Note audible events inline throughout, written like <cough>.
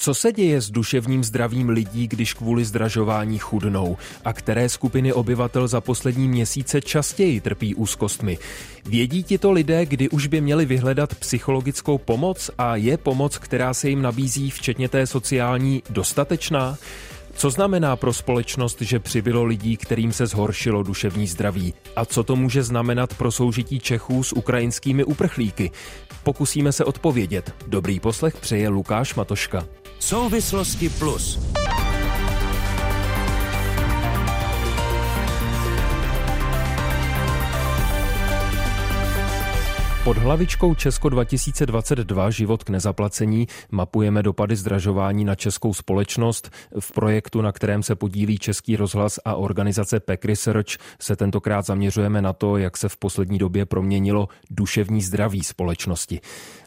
Co se děje s duševním zdravím lidí, když kvůli zdražování chudnou? A které skupiny obyvatel za poslední měsíce častěji trpí úzkostmi? Vědí tito lidé, kdy už by měli vyhledat psychologickou pomoc a je pomoc, která se jim nabízí, včetně té sociální, dostatečná? Co znamená pro společnost, že přibylo lidí, kterým se zhoršilo duševní zdraví? A co to může znamenat pro soužití Čechů s ukrajinskými uprchlíky? Pokusíme se odpovědět. Dobrý poslech přeje Lukáš Matoška. Souvislosti plus. Pod hlavičkou Česko 2022 život k nezaplacení mapujeme dopady zdražování na českou společnost. V projektu, na kterém se podílí Český rozhlas a organizace PEC Research, se tentokrát zaměřujeme na to, jak se v poslední době proměnilo duševní zdraví společnosti.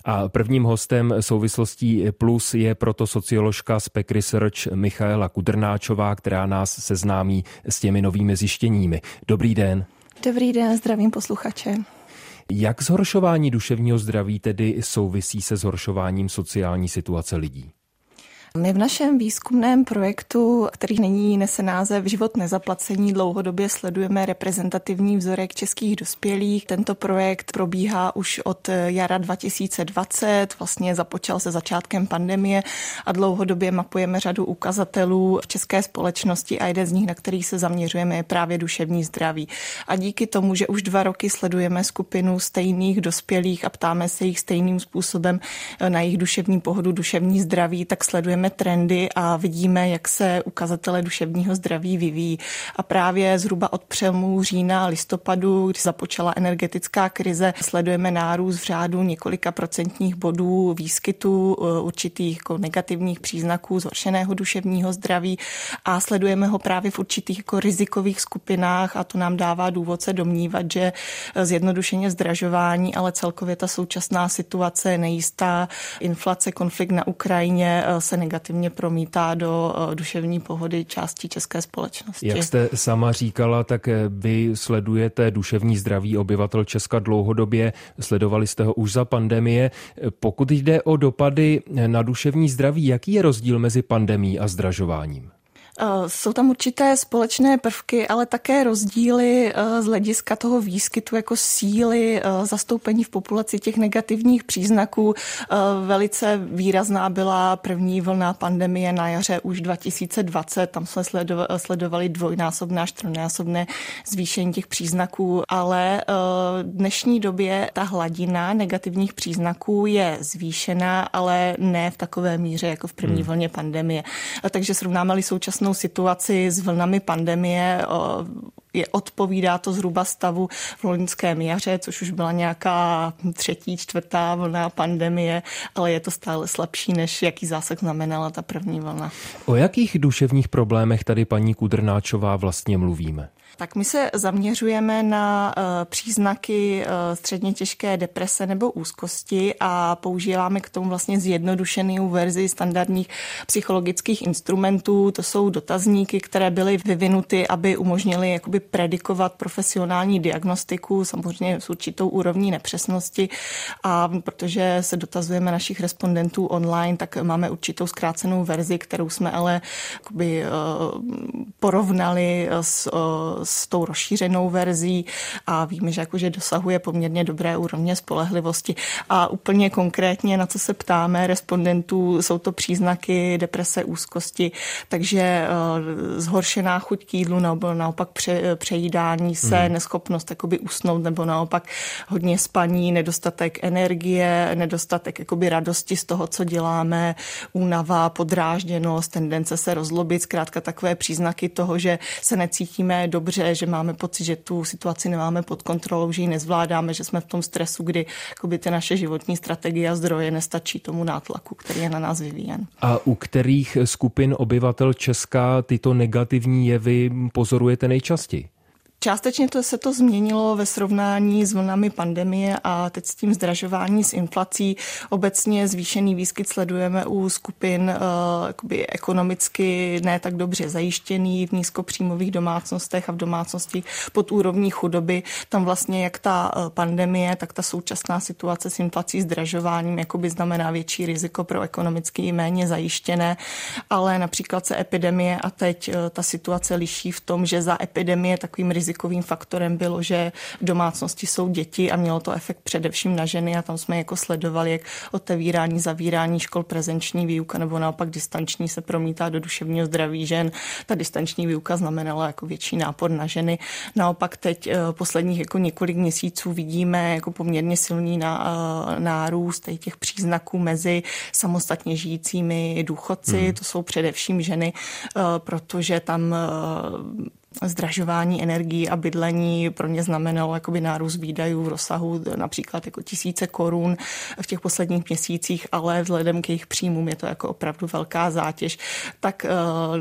A prvním hostem souvislostí Plus je proto socioložka z PEC Research Michaela Kudrnáčová, která nás seznámí s těmi novými zjištěními. Dobrý den. Dobrý den, zdravím posluchače. Jak zhoršování duševního zdraví tedy souvisí se zhoršováním sociální situace lidí? My v našem výzkumném projektu, který nyní nese název Život nezaplacení, dlouhodobě sledujeme reprezentativní vzorek českých dospělých. Tento projekt probíhá už od jara 2020, vlastně započal se začátkem pandemie a dlouhodobě mapujeme řadu ukazatelů v české společnosti a jeden z nich, na který se zaměřujeme, je právě duševní zdraví. A díky tomu, že už dva roky sledujeme skupinu stejných dospělých a ptáme se jich stejným způsobem na jejich duševní pohodu, duševní zdraví, tak sledujeme sledujeme trendy a vidíme, jak se ukazatele duševního zdraví vyvíjí. A právě zhruba od přelomu října a listopadu, kdy započala energetická krize, sledujeme nárůst v řádu několika procentních bodů výskytu uh, určitých jako negativních příznaků zhoršeného duševního zdraví a sledujeme ho právě v určitých jako rizikových skupinách a to nám dává důvod se domnívat, že uh, zjednodušeně zdražování, ale celkově ta současná situace nejistá, inflace, konflikt na Ukrajině uh, se negativně promítá do eh, duševní pohody částí české společnosti. Jak jste sama říkala, tak eh, vy sledujete duševní zdraví obyvatel Česka dlouhodobě, sledovali jste ho už za pandemie. Pokud jde o dopady na duševní zdraví, jaký je rozdíl mezi pandemí a zdražováním? Eh, jsou tam určité společné prvky, ale také rozdíly eh, z hlediska toho výskytu jako síly eh, zastoupení v populaci těch negativních příznaků. Velice výrazná byla první vlna pandemie na jaře už 2020. Tam jsme sledovali dvojnásobné až trojnásobné zvýšení těch příznaků, ale v dnešní době ta hladina negativních příznaků je zvýšená, ale ne v takové míře jako v první hmm. vlně pandemie. Takže srovnáme-li současnou současnou situaci s vlnami pandemie je odpovídá to zhruba stavu v loňském jaře, což už byla nějaká třetí, čtvrtá vlna pandemie, ale je to stále slabší, než jaký zásah znamenala ta první vlna. O jakých duševních problémech tady paní Kudrnáčová vlastně mluvíme? Tak my se zaměřujeme na uh, příznaky uh, středně těžké deprese nebo úzkosti a používáme k tomu vlastně zjednodušenou verzi standardních psychologických instrumentů. To jsou dotazníky, které byly vyvinuty, aby umožnili jakoby predikovat profesionální diagnostiku, samozřejmě s určitou úrovní nepřesnosti. A protože se dotazujeme našich respondentů online, tak máme určitou zkrácenou verzi, kterou jsme ale jakoby, uh, porovnali s s tou rozšířenou verzí a víme, že jakože dosahuje poměrně dobré úrovně spolehlivosti. A úplně konkrétně, na co se ptáme respondentů, jsou to příznaky deprese, úzkosti, takže eh, zhoršená chuť k jídlu nebo naopak pře, přejídání se, hmm. neschopnost jakoby usnout nebo naopak hodně spaní, nedostatek energie, nedostatek jakoby radosti z toho, co děláme, únava, podrážděnost, tendence se rozlobit, zkrátka takové příznaky toho, že se necítíme dobře dobře, že máme pocit, že tu situaci nemáme pod kontrolou, že ji nezvládáme, že jsme v tom stresu, kdy jakoby, ty naše životní strategie a zdroje nestačí tomu nátlaku, který je na nás vyvíjen. A u kterých skupin obyvatel Česka tyto negativní jevy pozorujete nejčastěji? Částečně to se to změnilo ve srovnání s vlnami pandemie a teď s tím zdražování s inflací. Obecně zvýšený výskyt sledujeme u skupin uh, ekonomicky ne tak dobře zajištěný v nízkopříjmových domácnostech a v domácnosti pod úrovní chudoby. Tam vlastně jak ta uh, pandemie, tak ta současná situace s inflací, zdražováním jakoby znamená větší riziko pro ekonomicky i méně zajištěné, ale například se epidemie a teď uh, ta situace liší v tom, že za epidemie takovým rizikem rizikovým faktorem bylo, že v domácnosti jsou děti a mělo to efekt především na ženy a tam jsme jako sledovali, jak otevírání, zavírání škol, prezenční výuka nebo naopak distanční se promítá do duševního zdraví žen. Ta distanční výuka znamenala jako větší nápor na ženy. Naopak teď eh, posledních jako několik měsíců vidíme jako poměrně silný eh, nárůst těch příznaků mezi samostatně žijícími důchodci, hmm. to jsou především ženy, eh, protože tam zdražování energií a bydlení pro ně znamenalo jakoby nárůst výdajů v rozsahu například jako tisíce korun v těch posledních měsících, ale vzhledem k jejich příjmům je to jako opravdu velká zátěž. Tak eh,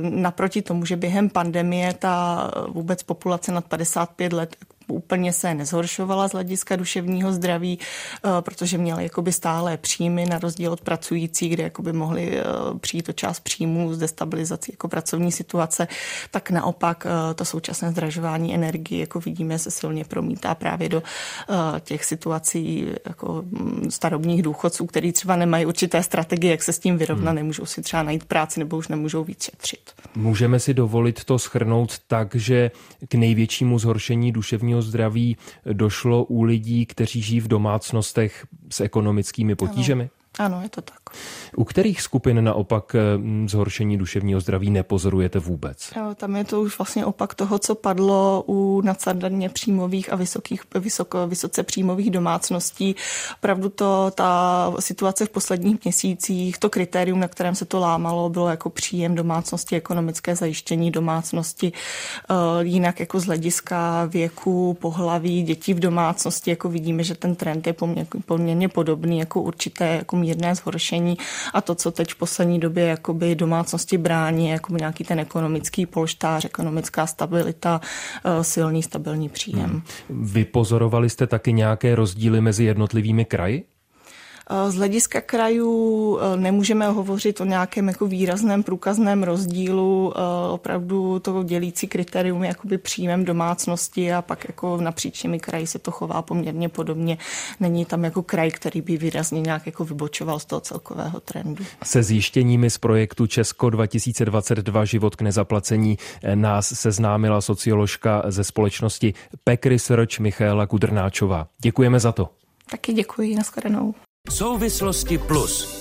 naproti tomu, že během pandemie ta vůbec populace nad 55 let úplně se nezhoršovala z hlediska duševního zdraví, eh, protože měli jakoby stále příjmy na rozdíl od pracujících, kde jakoby mohli eh, přijít o část příjmů z destabilizací jako pracovní situace, tak naopak eh, to současné zdražování energie, jako vidíme, se silně promítá právě do těch situací jako mm, starobních důchodců, který třeba nemají určité strategie, jak se s tím vyrovnat, hmm. nemůžou si třeba najít práci nebo už nemůžou víc šetřit. Můžeme si dovolit to schrnout tak, že k největšímu zhoršení duševního zdraví došlo u lidí, kteří žijí v domácnostech s ekonomickými potížemi? Ano. Ano, je to tak. U kterých skupin naopak hm, zhoršení duševního zdraví nepozorujete vůbec? Tam je to už vlastně opak toho, co padlo u nadstandardně příjmových a vysokých, vysoko, vysoce příjmových domácností. Opravdu to, ta situace v posledních měsících, to kritérium, na kterém se to lámalo, bylo jako příjem domácnosti, ekonomické zajištění domácnosti, eh, jinak jako z hlediska věku, pohlaví, dětí v domácnosti, jako vidíme, že ten trend je poměrně podobný, jako určité jako mírné zhoršení a to, co teď v poslední době jakoby domácnosti brání, jako nějaký ten ekonomický polštář, ekonomická stabilita, eh, silný stabilní příjem. Hmm. Vypozorovali jste taky nějaké rozdíly mezi jednotlivými kraji? Z hlediska krajů e, nemůžeme hovořit o nějakém jako výrazném průkazném rozdílu. E, opravdu to dělící kritérium je jakoby příjmem domácnosti a pak jako napříč těmi kraji se to chová poměrně podobně. Není tam jako kraj, který by výrazně nějak jako vybočoval z toho celkového trendu. Se zjištěními z projektu Česko 2022 život k nezaplacení nás seznámila socioložka ze společnosti PEC Research Michaela Kudrnáčová. Děkujeme za to. Taky děkuji, nashledanou. Souvislosti plus.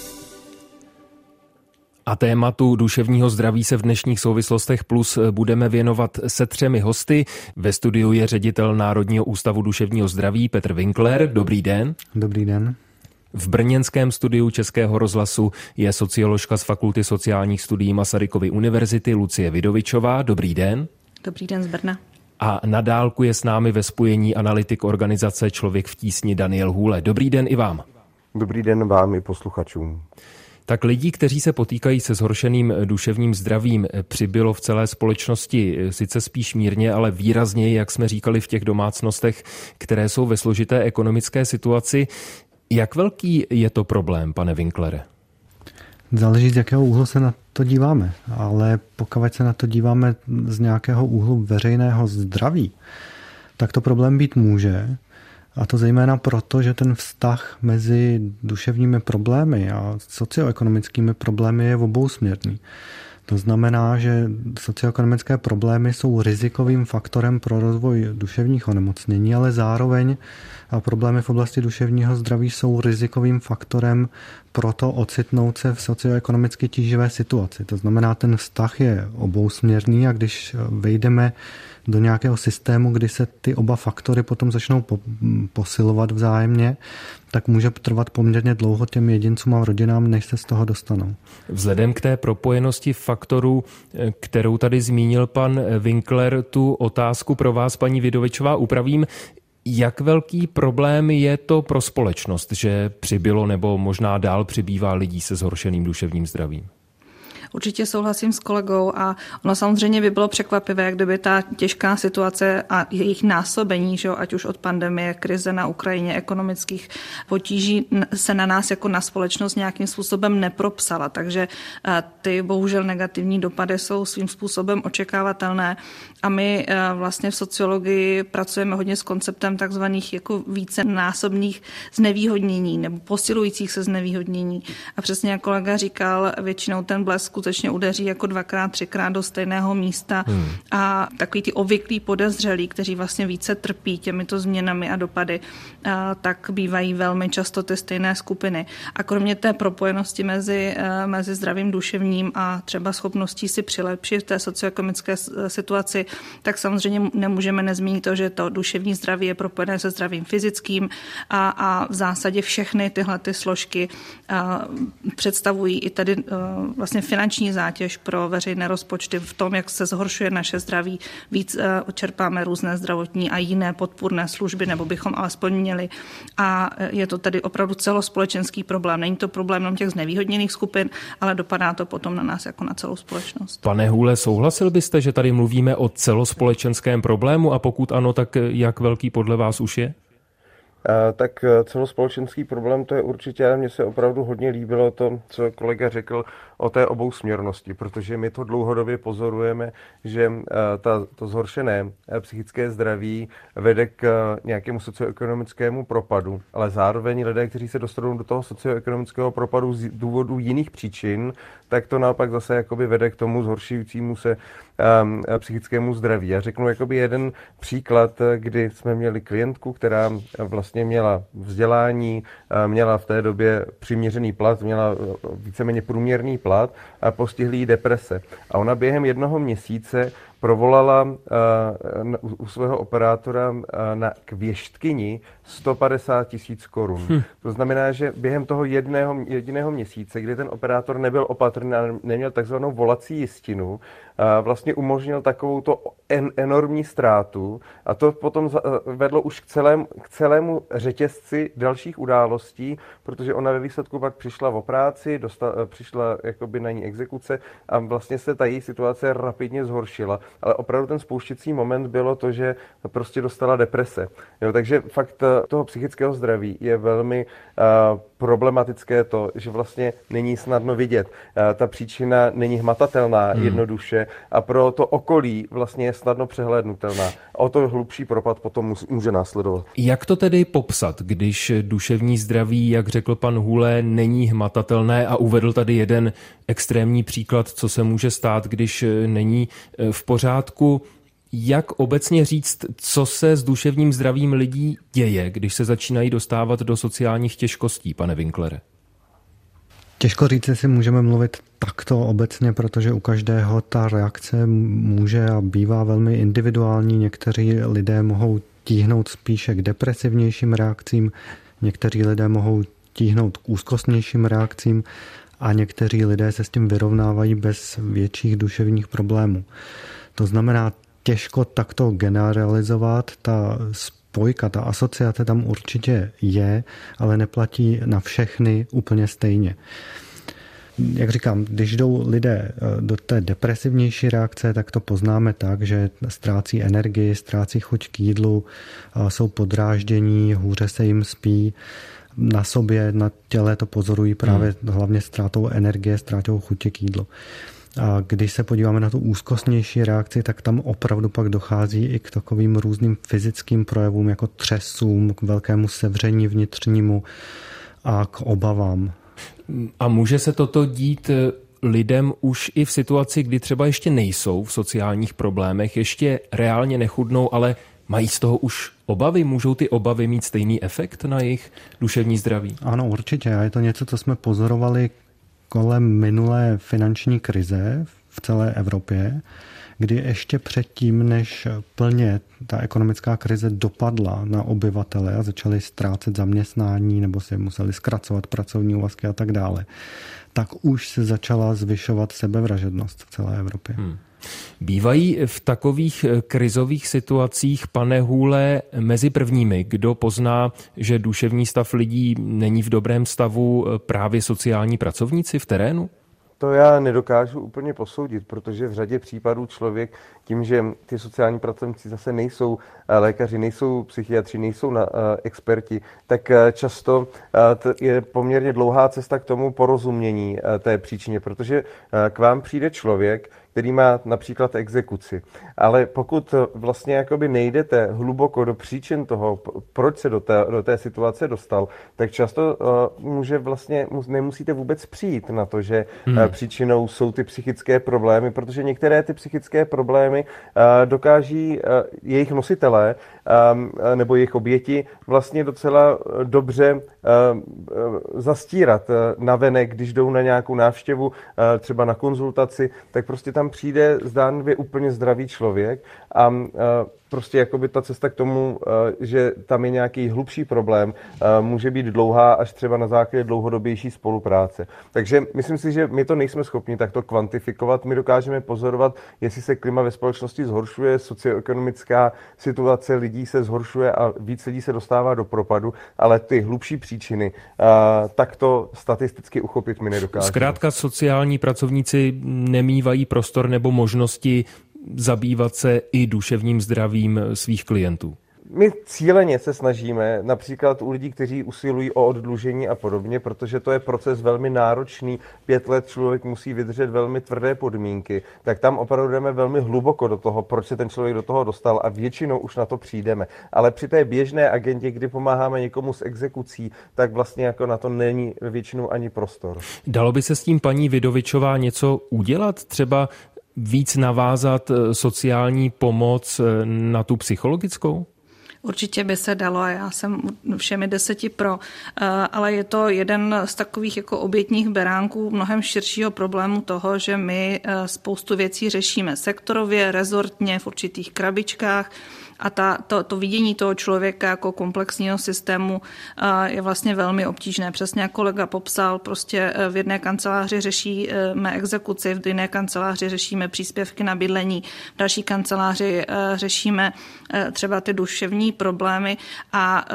A tématu duševního zdraví se v dnešních souvislostech plus budeme věnovat se třemi hosty. Ve studiu je ředitel Národního ústavu duševního zdraví Petr Winkler. Dobrý den. Dobrý den. V brněnském studiu Českého rozhlasu je socioložka z Fakulty sociálních studií Masarykovy univerzity Lucie Vidovičová. Dobrý den. Dobrý den z Brna. A na dálku je s námi ve spojení analytik organizace Člověk v tísni Daniel Hůle. Dobrý den i vám. Dobrý den vám i posluchačům. Tak lidí, kteří se potýkají se zhoršeným duševním zdravím, přibylo v celé společnosti sice spíš mírně, ale výrazněji, jak jsme říkali, v těch domácnostech, které jsou ve složité ekonomické situaci. Jak velký je to problém, pane Winklere? Záleží, z jakého úhlu se na to díváme, ale pokud se na to díváme z nějakého úhlu veřejného zdraví, tak to problém být může, a to zejména proto, že ten vztah mezi duševními problémy a socioekonomickými problémy je obousměrný. To znamená, že socioekonomické problémy jsou rizikovým faktorem pro rozvoj duševních onemocnění, ale zároveň problémy v oblasti duševního zdraví jsou rizikovým faktorem pro to ocitnout se v socioekonomicky tíživé situaci. To znamená, ten vztah je obousměrný a když vejdeme do nějakého systému, kdy se ty oba faktory potom začnou posilovat vzájemně, tak může trvat poměrně dlouho těm jedincům a rodinám, než se z toho dostanou. Vzhledem k té propojenosti faktorů, kterou tady zmínil pan Winkler, tu otázku pro vás, paní Vidovičová, upravím. Jak velký problém je to pro společnost, že přibylo nebo možná dál přibývá lidí se zhoršeným duševním zdravím? Určitě souhlasím s kolegou a ono samozřejmě by bylo překvapivé, kdyby ta těžká situace a jejich násobení, že jo, ať už od pandemie, krize na Ukrajině, ekonomických potíží se na nás jako na společnost nějakým způsobem nepropsala. Takže eh, ty bohužel negativní dopady jsou svým způsobem očekávatelné a my eh, vlastně v sociologii pracujeme hodně s konceptem takzvaných jako více násobných znevýhodnění nebo posilujících se znevýhodnění. A přesně jak kolega říkal, většinou ten blesk skutečně udeří jako dvakrát, třikrát do stejného místa hmm. a takový ty obvyklí podezřelí, kteří vlastně více trpí těmito změnami a dopady, a tak bývají velmi často ty stejné skupiny. A kromě té propojenosti mezi, eh, mezi zdravím duševním a třeba schopností si přilepšit v té socioekonomické situaci, tak samozřejmě nemůžeme nezmínit to, že to duševní zdraví je propojené se zdravím fyzickým a, a v zásadě všechny tyhle ty složky představují i tady a, vlastně finanční zátěž pro veřejné rozpočty v tom, jak se zhoršuje naše zdraví. Víc a, čerpáme různé zdravotní a jiné podpůrné služby, nebo bychom alespoň měli. A je to tedy opravdu celospolečenský problém. Není to problém jenom těch znevýhodněných skupin, ale dopadá to potom na nás jako na celou společnost. Pane Hůle, souhlasil byste, že tady mluvíme o celospolečenském problému a pokud ano, tak jak velký podle vás už je? Tak celospolečenský problém to je určitě, mně se opravdu hodně líbilo to, co kolega řekl o té obousměrnosti, protože my to dlouhodobě pozorujeme, že eh, ta, to zhoršené eh, psychické zdraví vede k eh, nějakému socioekonomickému propadu, ale zároveň lidé, kteří se dostanou do toho socioekonomického propadu z důvodu jiných příčin, tak to naopak zase jakoby vede k tomu zhoršujícímu se um, psychickému zdraví. Já řeknu jakoby jeden příklad, kdy jsme měli klientku, která vlastně měla vzdělání, měla v té době přiměřený plat, měla víceméně průměrný plat, plat a postihly jí deprese. A ona během jednoho měsíce provolala uh, u svého operátora uh, na, k věštkyni 150 tisíc korun. Hm. To znamená, že během toho jedného, jediného měsíce, kdy ten operátor nebyl opatrný a neměl takzvanou volací jistinu, uh, vlastně umožnil takovou to en, enormní ztrátu a to potom uh, vedlo už k celému, k celému řetězci dalších událostí, protože ona ve výsledku pak přišla o práci, dostala, přišla jakoby na ní exekuce a vlastně se ta její situace rapidně zhoršila ale opravdu ten spouštěcí moment bylo to, že prostě dostala deprese. Jo, takže fakt eh, toho psychického zdraví je velmi uh, problematické to, že vlastně není snadno vidět. Uh, ta příčina není hmatatelná hmm. jednoduše a pro to okolí vlastně je snadno přehlédnutelná. O to hlubší propad potom může následovat. Jak to tedy popsat, když duševní zdraví, jak řekl pan Hule, není hmatatelné a uvedl tady jeden extrémní příklad, co se může stát, když není v pořádku pořádku, jak obecně říct, co se s duševním zdravím lidí děje, když se začínají dostávat do sociálních těžkostí, pane Winklere? Těžko říct, jestli můžeme mluvit takto obecně, protože u každého ta reakce může a bývá velmi individuální. Někteří lidé mohou tíhnout spíše k depresivnějším reakcím, někteří lidé mohou tíhnout k úzkostnějším reakcím a někteří lidé se s tím vyrovnávají bez větších duševních problémů. To znamená, těžko takto generalizovat, ta spojka, ta asociace tam určitě je, ale neplatí na všechny úplně stejně. Jak říkám, když jdou lidé eh, do té depresivnější reakce, tak to poznáme tak, že ztrácí energii, ztrácí chuť k jídlu, jsou podráždění, hůře se jim spí, na sobě, na těle to pozorují právě hmm. hlavně ztrátou energie, ztrátou chutě k jídlu. A když se podíváme na tu úzkostnější reakci, tak tam opravdu pak dochází i k takovým různým fyzickým projevům, jako třesům, k velkému sevření vnitřnímu a k obavám. A může se toto dít eh, lidem už i v situaci, kdy třeba ještě nejsou v sociálních problémech, ještě reálně nechudnou, ale mají z toho už obavy? Můžou ty obavy mít stejný efekt na jejich duševní zdraví? Ano, určitě. A je to něco, co jsme pozorovali kolem minulé finanční krize v celé Evropě, kdy ještě předtím, než plně ta ekonomická krize dopadla na obyvatele a začali ztrácet zaměstnání nebo si museli zkracovat pracovní úvazky a tak dále, tak už se začala zvyšovat sebevražednost v celé Evropě. Hmm. Bývají v takových eh, krizových situacích, pane Hůle, mezi prvními, kdo pozná, že duševní stav lidí není v dobrém stavu, eh, právě sociální pracovníci v terénu? To já nedokážu úplně posoudit, protože v řadě případů člověk tím, že ty sociální pracovníci zase nejsou eh, lékaři, nejsou psychiatři, nejsou na, uh, experti, tak uh, často uh, je poměrně dlouhá cesta k tomu porozumění uh, té příčině, protože uh, k vám přijde člověk, který má například exekuci. Ale pokud vlastně jakoby nejdete hluboko do příčin toho, proč se do té, do té situace dostal, tak často uh, může vlastně, nemusíte vůbec přijít na to, že hmm. uh, příčinou jsou ty psychické problémy, protože některé ty psychické problémy dokáží uh, jejich nositelé nebo jejich oběti vlastně docela dobře uh, zastírat navenek, když jdou na nějakou návštěvu, třeba na konzultaci, tak prostě tam přijde zdánlivě úplně zdravý člověk a prostě jakoby ta cesta k tomu, že tam je nějaký hlubší problém, může být dlouhá až třeba na základě dlouhodobější spolupráce. Takže myslím si, že my to nejsme schopni takto kvantifikovat. My dokážeme pozorovat, jestli se klima ve společnosti zhoršuje, socioekonomická situace lidí se zhoršuje a víc lidí se dostává do propadu, ale ty hlubší příčiny tak to statisticky uchopit my nedokážeme. Zkrátka sociální pracovníci nemývají prostor nebo možnosti zabývat se i duševním zdravím svých klientů? My cíleně se snažíme, například u lidí, kteří usilují o oddlužení a podobně, protože to je proces velmi náročný, pět let člověk musí vydržet velmi tvrdé podmínky, tak tam opravdu jdeme velmi hluboko do toho, proč se ten člověk do toho dostal a většinou už na to přijdeme. Ale při té běžné agentě, kdy pomáháme někomu s exekucí, tak vlastně jako na to není většinou ani prostor. Dalo by se s tím paní Vidovičová něco udělat? Třeba víc navázat eh, sociální pomoc eh, na tu psychologickou? Určitě by se dalo a já jsem všemi deseti pro, eh, ale je to jeden z takových jako obětních beránků mnohem širšího problému toho, že my spoustu věcí řešíme sektorově, rezortně, v určitých krabičkách, a ta, to, to vidění toho člověka jako komplexního systému je vlastně velmi obtížné. Přesně jak kolega popsal, prostě e, v jedné kanceláři řešíme exekuci, v jiné kanceláři řešíme příspěvky na bydlení, v další kanceláři e, řešíme třeba ty duševní problémy a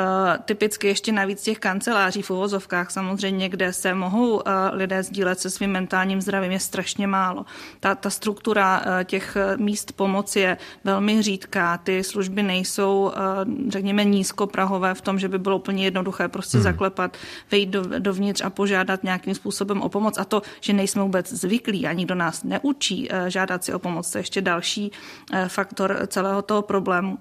typicky ještě navíc těch kanceláří v uvozovkách samozřejmě, kde se mohou lidé sdílet se svým mentálním zdravím, je strašně málo. Ta, ta struktura těch míst pomoci je velmi řídká, ty služby služby nejsou, eh, řekněme, nízkoprahové v tom, že by bylo úplně jednoduché prostě hmm. zaklepat, vejít do, dovnitř a požádat nějakým způsobem o pomoc. A to, že nejsme vůbec zvyklí a nikdo nás neučí eh, žádat si o pomoc, to je ještě další eh, faktor celého toho problému.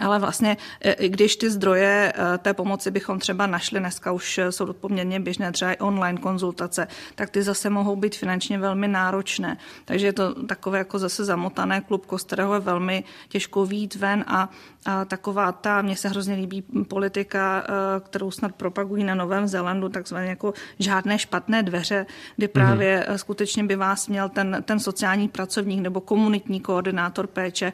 Ale vlastně, e, když ty zdroje e, té pomoci bychom třeba našli, dneska už jsou poměrně běžné třeba i online konzultace, tak ty zase mohou být finančně velmi náročné. Takže je to takové jako zase zamotané klub, z kterého je velmi těžko výjít ven a, a taková ta, mně se hrozně líbí politika, e, kterou snad propagují na Novém Zélandu, takzvané jako žádné špatné dveře, kdy právě mm-hmm. skutečně by vás měl ten, ten sociální pracovník nebo komunitní koordinátor péče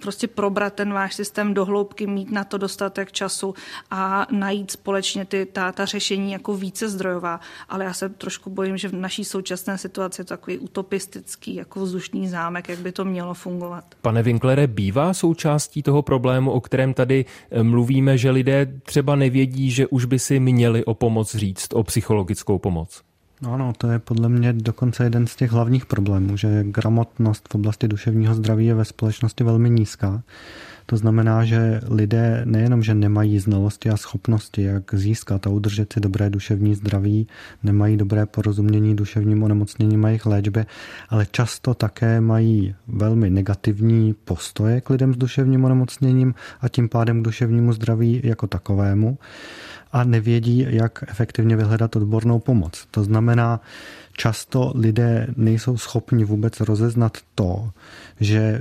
prostě probrat ten váš systém dohloubky, mít na to dostatek času a najít společně ty, ta, ta řešení jako více zdrojová. Ale já se trošku bojím, že v naší současné situaci je to takový utopistický, jako vzdušný zámek, jak by to mělo fungovat. Pane Winklere, bývá součástí toho problému, o kterém tady eh, mluvíme, že lidé třeba nevědí, že už by si měli o pomoc říct, o psychologickou pomoc? No, no, to je podle mě dokonce jeden z těch hlavních problémů, že gramotnost v oblasti duševního zdraví je ve společnosti velmi nízká. To znamená, že lidé nejenom, že nemají znalosti a schopnosti, jak získat a udržet si dobré duševní zdraví, nemají dobré porozumění duševním onemocněním a jejich léčbě, ale často také mají velmi negativní postoje k lidem s duševním onemocněním a tím pádem k duševnímu zdraví jako takovému a nevědí, jak efektivně vyhledat odbornou pomoc. To znamená, často lidé nejsou schopni vůbec rozeznat to, že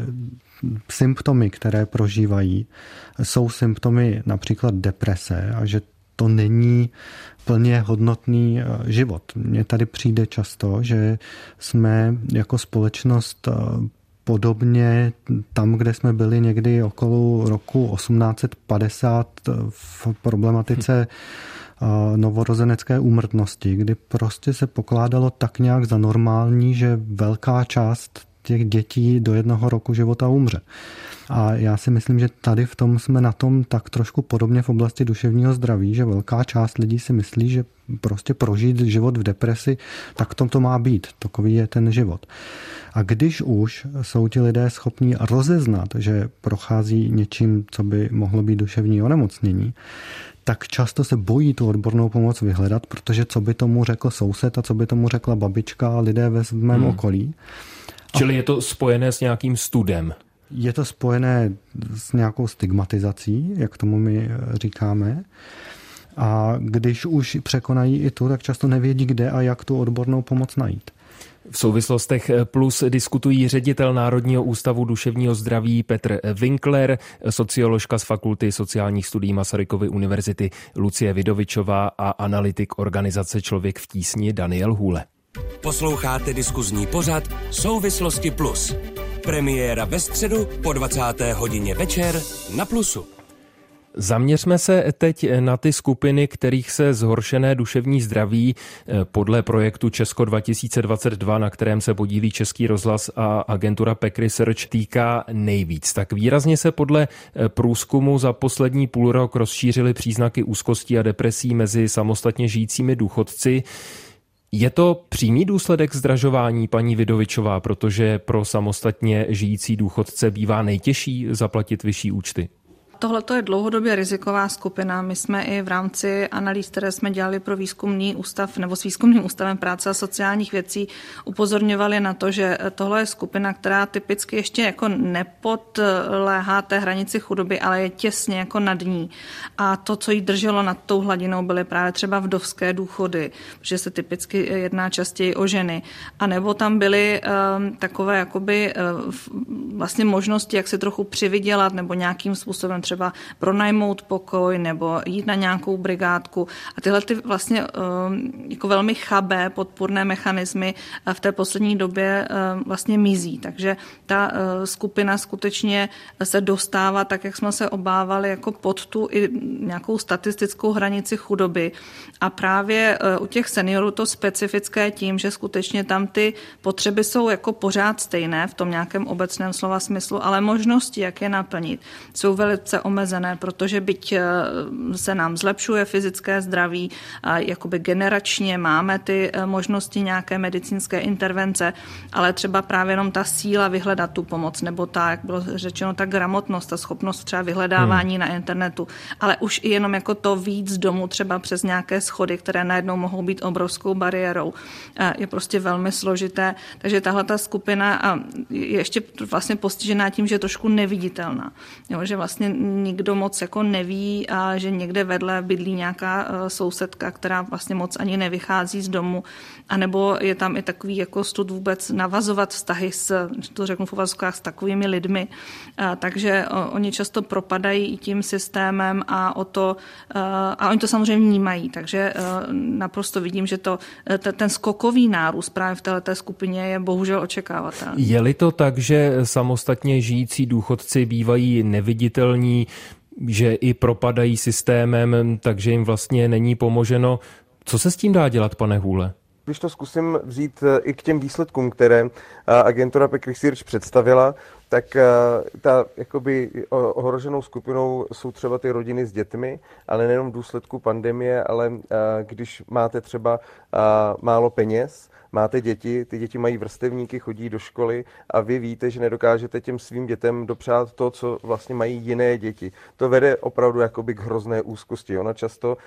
symptomy, které prožívají, jsou symptomy například deprese a že to není plně hodnotný eh, život. Mně tady přijde často, že jsme jako společnost eh, podobně tam, kde jsme byli někdy okolo roku 1850 eh, v problematice novorozenecké úmrtnosti, kdy prostě se pokládalo tak nějak za normální, že velká část těch dětí do jednoho roku života umře. A já si myslím, že tady v tom jsme na tom tak trošku podobně v oblasti duševního zdraví, že velká část lidí si myslí, že prostě prožít život v depresi, tak tom to má být. Takový je ten život. A když už jsou ti lidé schopní rozeznat, že prochází něčím, co by mohlo být duševní onemocnění, tak často se bojí tu odbornou pomoc vyhledat, protože co by tomu řekl soused a co by tomu řekla babička a lidé ve mém hmm. okolí. Čili je to spojené s nějakým studem? Je to spojené s nějakou stigmatizací, jak tomu my říkáme. A když už překonají i tu, tak často nevědí, kde a jak tu odbornou pomoc najít. V souvislostech plus diskutují ředitel Národního ústavu duševního zdraví Petr Winkler, socioložka z Fakulty sociálních studií Masarykovy univerzity Lucie Vidovičová a analytik organizace Člověk v tísni Daniel Hůle. Posloucháte diskuzní pořad Souvislosti plus. Premiéra ve středu po 20. hodině večer na Plusu. Zaměřme se teď na ty skupiny, kterých se zhoršené duševní zdraví eh, podle projektu Česko 2022, na kterém se podílí Český rozhlas a agentura PEC Research, týká nejvíc. Tak výrazně se podle eh, průzkumu za poslední půl rok rozšířily příznaky úzkosti a depresí mezi samostatně žijícími důchodci. Je to přímý důsledek zdražování, paní Vidovičová, protože pro samostatně žijící důchodce bývá nejtěžší zaplatit vyšší účty? Tohle je dlouhodobě riziková skupina. My jsme i v rámci analýz, které jsme dělali pro výzkumný ústav nebo s výzkumným ústavem práce a sociálních věcí, upozorňovali na to, že tohle je skupina, která typicky ještě jako nepodléhá té hranici chudoby, ale je těsně jako nad ní. A to, co jí drželo nad tou hladinou, byly právě třeba vdovské důchody, protože se typicky jedná častěji o ženy. A nebo tam byly um, takové jakoby uh, vlastně možnosti, jak se trochu přivydělat nebo nějakým způsobem třeba třeba pronajmout pokoj nebo jít na nějakou brigádku. A tyhle ty vlastně ehm, jako velmi chabé podpůrné mechanismy v té poslední době ehm, vlastně mizí. Takže ta eh, skupina skutečně se dostává, tak jak jsme se obávali, jako pod tu i nějakou statistickou hranici chudoby. A právě eh, u těch seniorů to specifické tím, že skutečně tam ty potřeby jsou jako pořád stejné v tom nějakém obecném slova smyslu, ale možnosti, jak je naplnit, jsou velice omezené, protože byť eh, se nám zlepšuje fyzické zdraví, jakoby generačně máme ty eh, možnosti nějaké medicínské intervence, ale třeba právě jenom ta síla vyhledat tu pomoc, nebo ta, jak bylo řečeno, ta gramotnost, ta schopnost třeba vyhledávání hmm. na internetu, ale už i jenom jako to víc domů třeba přes nějaké schody, které najednou mohou být obrovskou bariérou, eh, je prostě velmi složité. Takže tahle ta skupina je ještě vlastně postižená tím, že je trošku neviditelná. Jo, že vlastně nikdo moc jako neví a že někde vedle bydlí nějaká eh, sousedka, která vlastně moc ani nevychází z domu, anebo je tam i takový jako stud vůbec navazovat vztahy s, to řeknu v uvazkách, s takovými lidmi. A, takže oni často propadají i tím systémem a o to, eh, a oni to samozřejmě vnímají, takže eh, naprosto vidím, že to, ten skokový nárůst právě v této skupině je bohužel očekávatelný. Je-li to tak, že samostatně žijící důchodci bývají neviditelní, že i propadají systémem, takže jim vlastně není pomoženo. Co se s tím dá dělat, pane Hůle? Když to zkusím vzít eh, i k těm výsledkům, které eh, agentura Peck Research představila, tak eh, ta jakoby ohroženou skupinou jsou třeba ty rodiny s dětmi, ale nejenom v důsledku pandemie, ale když máte třeba málo peněz, máte děti, ty děti mají vrstevníky, chodí do školy a vy víte, že nedokážete těm svým dětem dopřát to, co vlastně mají jiné děti. To vede opravdu jakoby k hrozné úzkosti. Ona často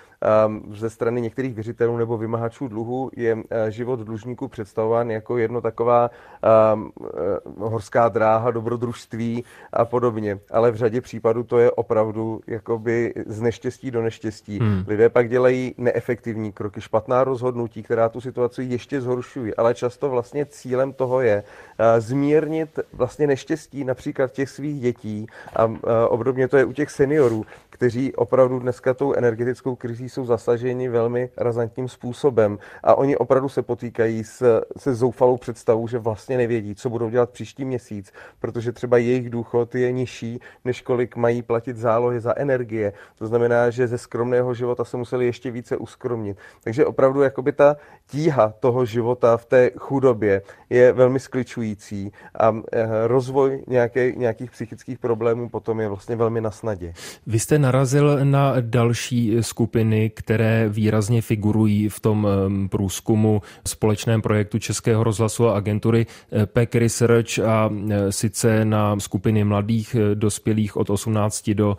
um, ze strany některých věřitelů nebo vymahačů dluhu je uh, život dlužníků představován jako jedno taková um, uh, horská dráha, dobrodružství a podobně. Ale v řadě případů to je opravdu jakoby z neštěstí do neštěstí. Hmm. Lidé pak dělají neefektivní kroky, špatná rozhodnutí, která tu situaci ještě zhoršují zhoršují, ale často vlastně cílem toho je uh, zmírnit vlastně neštěstí například těch svých dětí a uh, obdobně to je u těch seniorů, kteří opravdu dneska tou energetickou krizí jsou zasaženi velmi razantním způsobem a oni opravdu se potýkají s, se zoufalou představou, že vlastně nevědí, co budou dělat příští měsíc, protože třeba jejich důchod je nižší, než kolik mají platit zálohy za energie. To znamená, že ze skromného života se museli ještě více uskromnit. Takže opravdu jakoby ta tíha toho života v té chudobě je velmi skličující a eh, rozvoj nějaké, nějakých psychických problémů potom je vlastně velmi na snadě. Vy jste narazil na další skupiny, které výrazně figurují v tom ehm, průzkumu společném projektu Českého rozhlasu a agentury eh, PEC Research a eh, sice na skupiny mladých dospělých od 18 do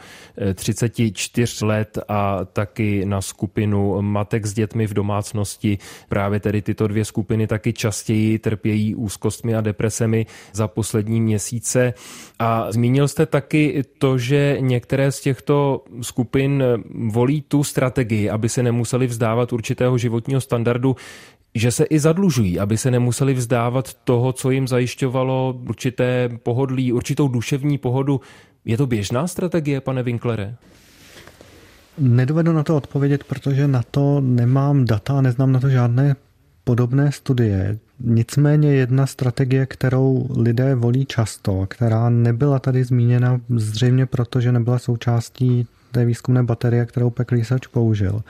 34 let a taky na skupinu matek s dětmi v domácnosti právě tedy tyto dvě skupiny taky častěji trpějí úzkostmi a depresemi za poslední měsíce. A zmínil jste taky to, že některé z těchto skupin volí tu strategii, aby se nemuseli vzdávat určitého životního standardu, že se i zadlužují, aby se nemuseli vzdávat toho, co jim zajišťovalo určité pohodlí, určitou duševní pohodu. Je to běžná strategie, pane Winklere? Nedovedu na to odpovědět, protože na to nemám data a neznám na to žádné podobné studie. Nicméně jedna strategie, kterou lidé volí často, která nebyla tady zmíněna zřejmě proto, že nebyla součástí té výzkumné baterie, kterou Peck Research použil,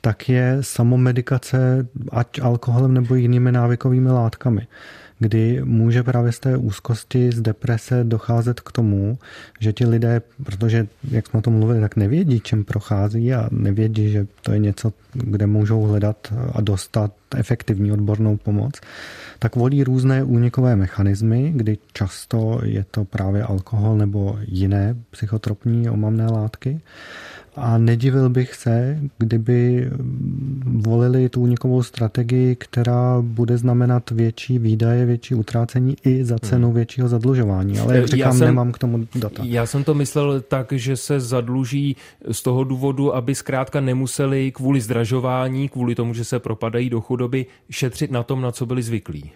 tak je samomedikace ať alkoholem nebo jinými návykovými látkami kdy může právě z té úzkosti, z deprese docházet k tomu, že ti lidé, protože, jak jsme o tom mluvili, tak nevědí, čem prochází a nevědí, že to je něco, kde můžou hledat a dostat efektivní odbornou pomoc, tak volí různé únikové mechanismy, kdy často je to právě alkohol nebo jiné psychotropní omamné látky. A nedivil bych se, kdyby volili tu unikovou strategii, která bude znamenat větší výdaje, větší utrácení i za cenu hmm. většího zadlužování. Ale jak říkám, jsem, nemám k tomu data. Já jsem to myslel tak, že se zadluží z toho důvodu, aby zkrátka nemuseli kvůli zdražování, kvůli tomu, že se propadají do chudoby, šetřit na tom, na co byli zvyklí.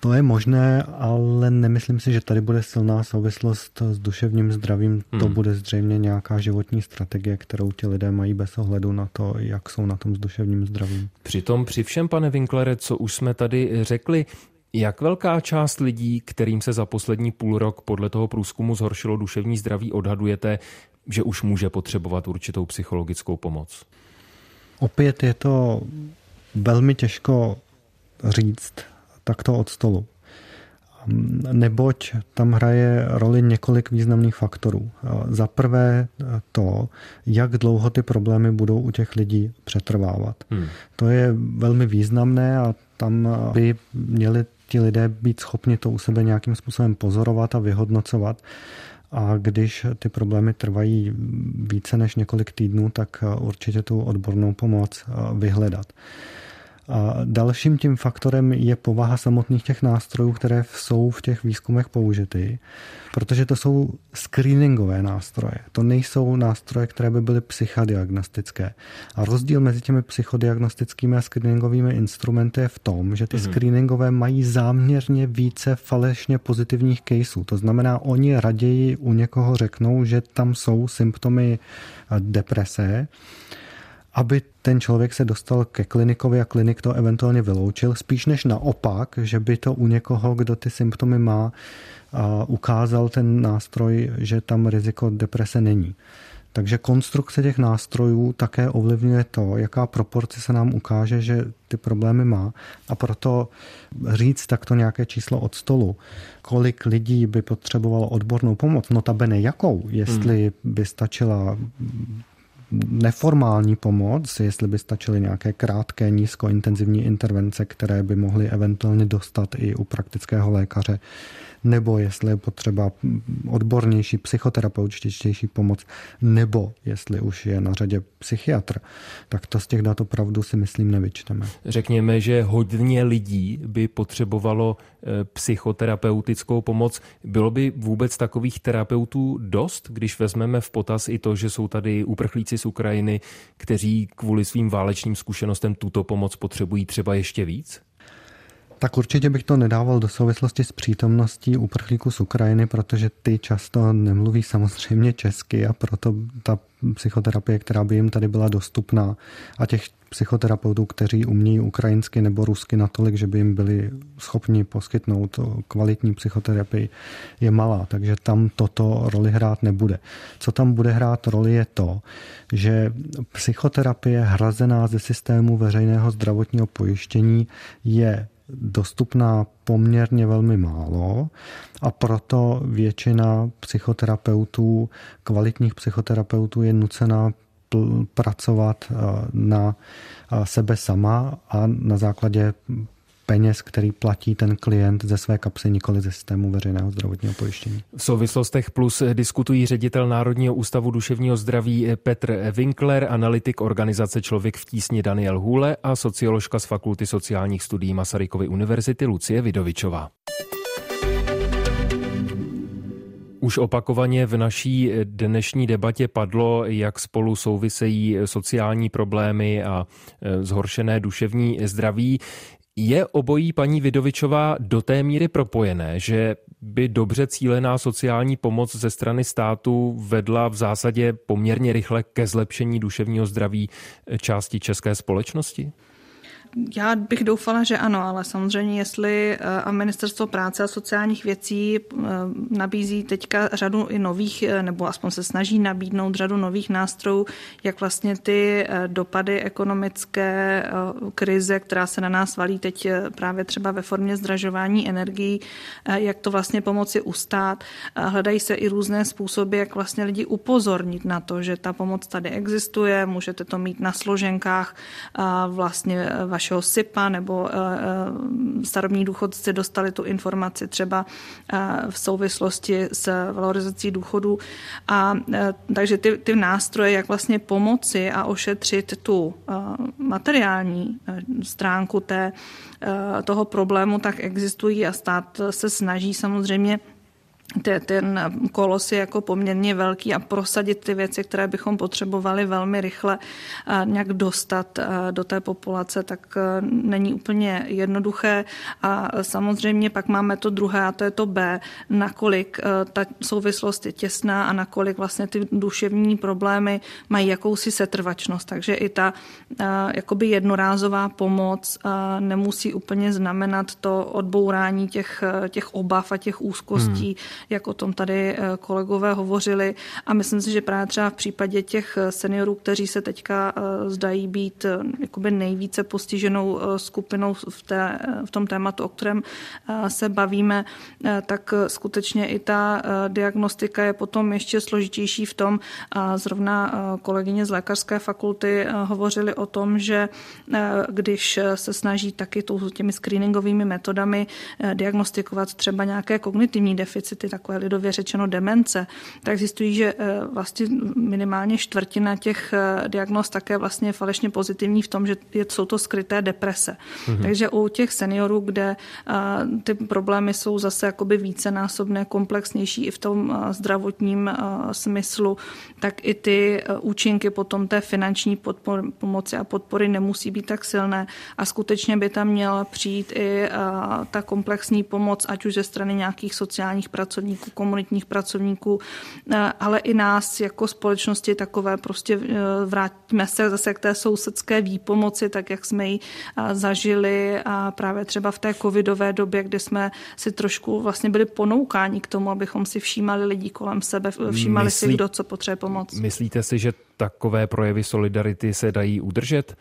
To je možné, ale nemyslím si, že tady bude silná souvislost s duševním zdravím. Hmm. To bude zřejmě nějaká životní strategie, kterou ti lidé mají bez ohledu na to, jak jsou na tom s duševním zdravím. Přitom při všem, pane Winklere, co už jsme tady řekli, jak velká část lidí, kterým se za poslední půl rok podle toho průzkumu zhoršilo duševní zdraví, odhadujete, že už může potřebovat určitou psychologickou pomoc? Opět je to velmi těžko říct takto od stolu. Neboť tam hraje roli několik významných faktorů. Za prvé to, jak dlouho ty problémy budou u těch lidí přetrvávat. Hmm. To je velmi významné a tam by měli ti lidé být schopni to u sebe nějakým způsobem pozorovat a vyhodnocovat. A když ty problémy trvají více než několik týdnů, tak určitě tu odbornou pomoc vyhledat. A dalším tím faktorem je povaha samotných těch nástrojů, které jsou v těch výzkumech použity, protože to jsou screeningové nástroje. To nejsou nástroje, které by byly psychodiagnostické. A rozdíl mezi těmi psychodiagnostickými a screeningovými instrumenty je v tom, že ty mm-hmm. screeningové mají záměrně více falešně pozitivních caseů. To znamená, oni raději u někoho řeknou, že tam jsou symptomy deprese, aby ten člověk se dostal ke klinikovi a klinik to eventuálně vyloučil, spíš než naopak, že by to u někoho, kdo ty symptomy má, ukázal ten nástroj, že tam riziko deprese není. Takže konstrukce těch nástrojů také ovlivňuje to, jaká proporce se nám ukáže, že ty problémy má. A proto říct takto nějaké číslo od stolu, kolik lidí by potřebovalo odbornou pomoc, notabene jakou, jestli hmm. by stačila neformální pomoc, jestli by stačily nějaké krátké nízkointenzivní intervence, které by mohly eventuálně dostat i u praktického lékaře, nebo jestli je potřeba odbornější, psychoterapeutičtější pomoc, nebo jestli už je na řadě psychiatr, tak to z těch dat opravdu si myslím nevyčteme. Řekněme, že hodně lidí by potřebovalo eh, psychoterapeutickou pomoc. Bylo by vůbec takových terapeutů dost, když vezmeme v potaz i to, že jsou tady uprchlíci z Ukrajiny, kteří kvůli svým válečným zkušenostem tuto pomoc potřebují třeba ještě víc? Tak určitě bych to nedával do souvislosti s přítomností uprchlíků z Ukrajiny, protože ty často nemluví samozřejmě česky a proto ta psychoterapie, která by jim tady byla dostupná a těch psychoterapeutů, kteří umí ukrajinsky nebo rusky natolik, že by jim byli schopni poskytnout kvalitní psychoterapii, je malá, takže tam toto roli hrát nebude. Co tam bude hrát roli je to, že psychoterapie hrazená ze systému veřejného zdravotního pojištění je dostupná poměrně velmi málo a proto většina psychoterapeutů, kvalitních psychoterapeutů je nucená pracovat eh, na eh, sebe sama a na základě peněz, který platí ten klient ze své kapsy, nikoli ze systému veřejného zdravotního pojištění. V souvislostech plus diskutují ředitel Národního ústavu duševního zdraví Petr Winkler, analytik organizace Člověk v tísni Daniel Hůle a socioložka z Fakulty sociálních studií Masarykovy univerzity Lucie Vidovičová. Už opakovaně v naší dnešní debatě padlo, jak spolu souvisejí sociální problémy a e, zhoršené duševní zdraví. Je obojí paní Vidovičová do té míry propojené, že by dobře cílená sociální pomoc ze strany státu vedla v zásadě poměrně rychle ke zlepšení duševního zdraví části české společnosti? Já bych doufala, že ano, ale samozřejmě, jestli eh, a ministerstvo práce a sociálních věcí eh, nabízí teďka řadu i nových, eh, nebo aspoň se snaží nabídnout řadu nových nástrojů, jak vlastně ty dopady ekonomické krize, která se na nás valí teď právě třeba ve formě zdražování energií, jak to vlastně pomoci ustát. Hledají se i různé způsoby, jak vlastně lidi upozornit na to, že ta pomoc tady existuje, můžete to mít na složenkách vlastně vašeho SIPA nebo eh, eh, starobní důchodci dostali tu informaci třeba eh, v souvislosti s valorizací důchodu. A takže ty, ty nástroje, jak vlastně pomoci a ošetřit tu materiální stránku té, toho problému, tak existují a stát se snaží samozřejmě ten kolos je jako poměrně velký a prosadit ty věci, které bychom potřebovali velmi rychle nějak dostat do té populace, tak není úplně jednoduché. A samozřejmě pak máme to druhé a to je to B, nakolik ta souvislost je těsná a nakolik vlastně ty duševní problémy mají jakousi setrvačnost. Takže i ta jakoby jednorázová pomoc nemusí úplně znamenat to odbourání těch, těch obav a těch úzkostí, hmm jak o tom tady eh, kolegové hovořili. A myslím si, že právě třeba v případě těch eh, seniorů, kteří se teďka eh, zdají být jakoby nejvíce postiženou skupinou v, té, v tom tématu, o kterém se bavíme, tak skutečně i ta diagnostika je potom ještě složitější v tom, a zrovna kolegyně z lékařské fakulty hovořili o tom, že když se snaží taky těmi screeningovými metodami diagnostikovat třeba nějaké kognitivní deficity, takové lidově řečeno demence, tak existují, že eh, vlastně minimálně čtvrtina těch eh, diagnóz také vlastně je falešně pozitivní v tom, že jsou to skryté deprese. Mm-hmm. Takže u těch seniorů, kde eh, ty problémy jsou zase jakoby vícenásobné, komplexnější i v tom zdravotním smyslu, tak i ty účinky potom té finanční podpor, pomoci a podpory nemusí být tak silné a skutečně by tam měla přijít i ta komplexní pomoc, ať už ze strany nějakých sociálních pracovníků, pracovníků, komunitních pracovníků, eh, ale i nás jako společnosti takové prostě eh, vrátíme se zase k té sousedské výpomoci, tak jak jsme ji eh, zažili a právě třeba v té covidové době, kdy jsme si trošku vlastně byli ponoukáni k tomu, abychom si všímali lidí kolem sebe, všímali Myslí, si, kdo co potřebuje pomoc. Myslíte si, že takové projevy solidarity se dají udržet?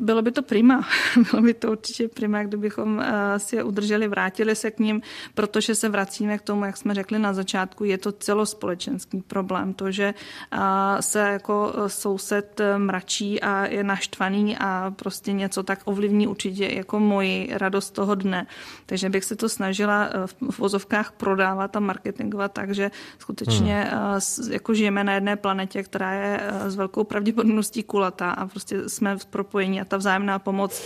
Bylo by to prima. <laughs> Bylo by to určitě prima, kdybychom eh, si je udrželi, vrátili se k ním, protože se vracíme k tomu, jak jsme řekli na začátku, je to celospolečenský problém. To, že eh, se jako eh, soused mračí a je naštvaný a prostě něco tak ovlivní určitě jako moji radost toho dne. Takže bych se to snažila v vozovkách prodávat a marketingovat tak, že skutečně hmm. jako žijeme na jedné planetě, která je s velkou pravděpodobností kulatá a prostě jsme v propojení a ta vzájemná pomoc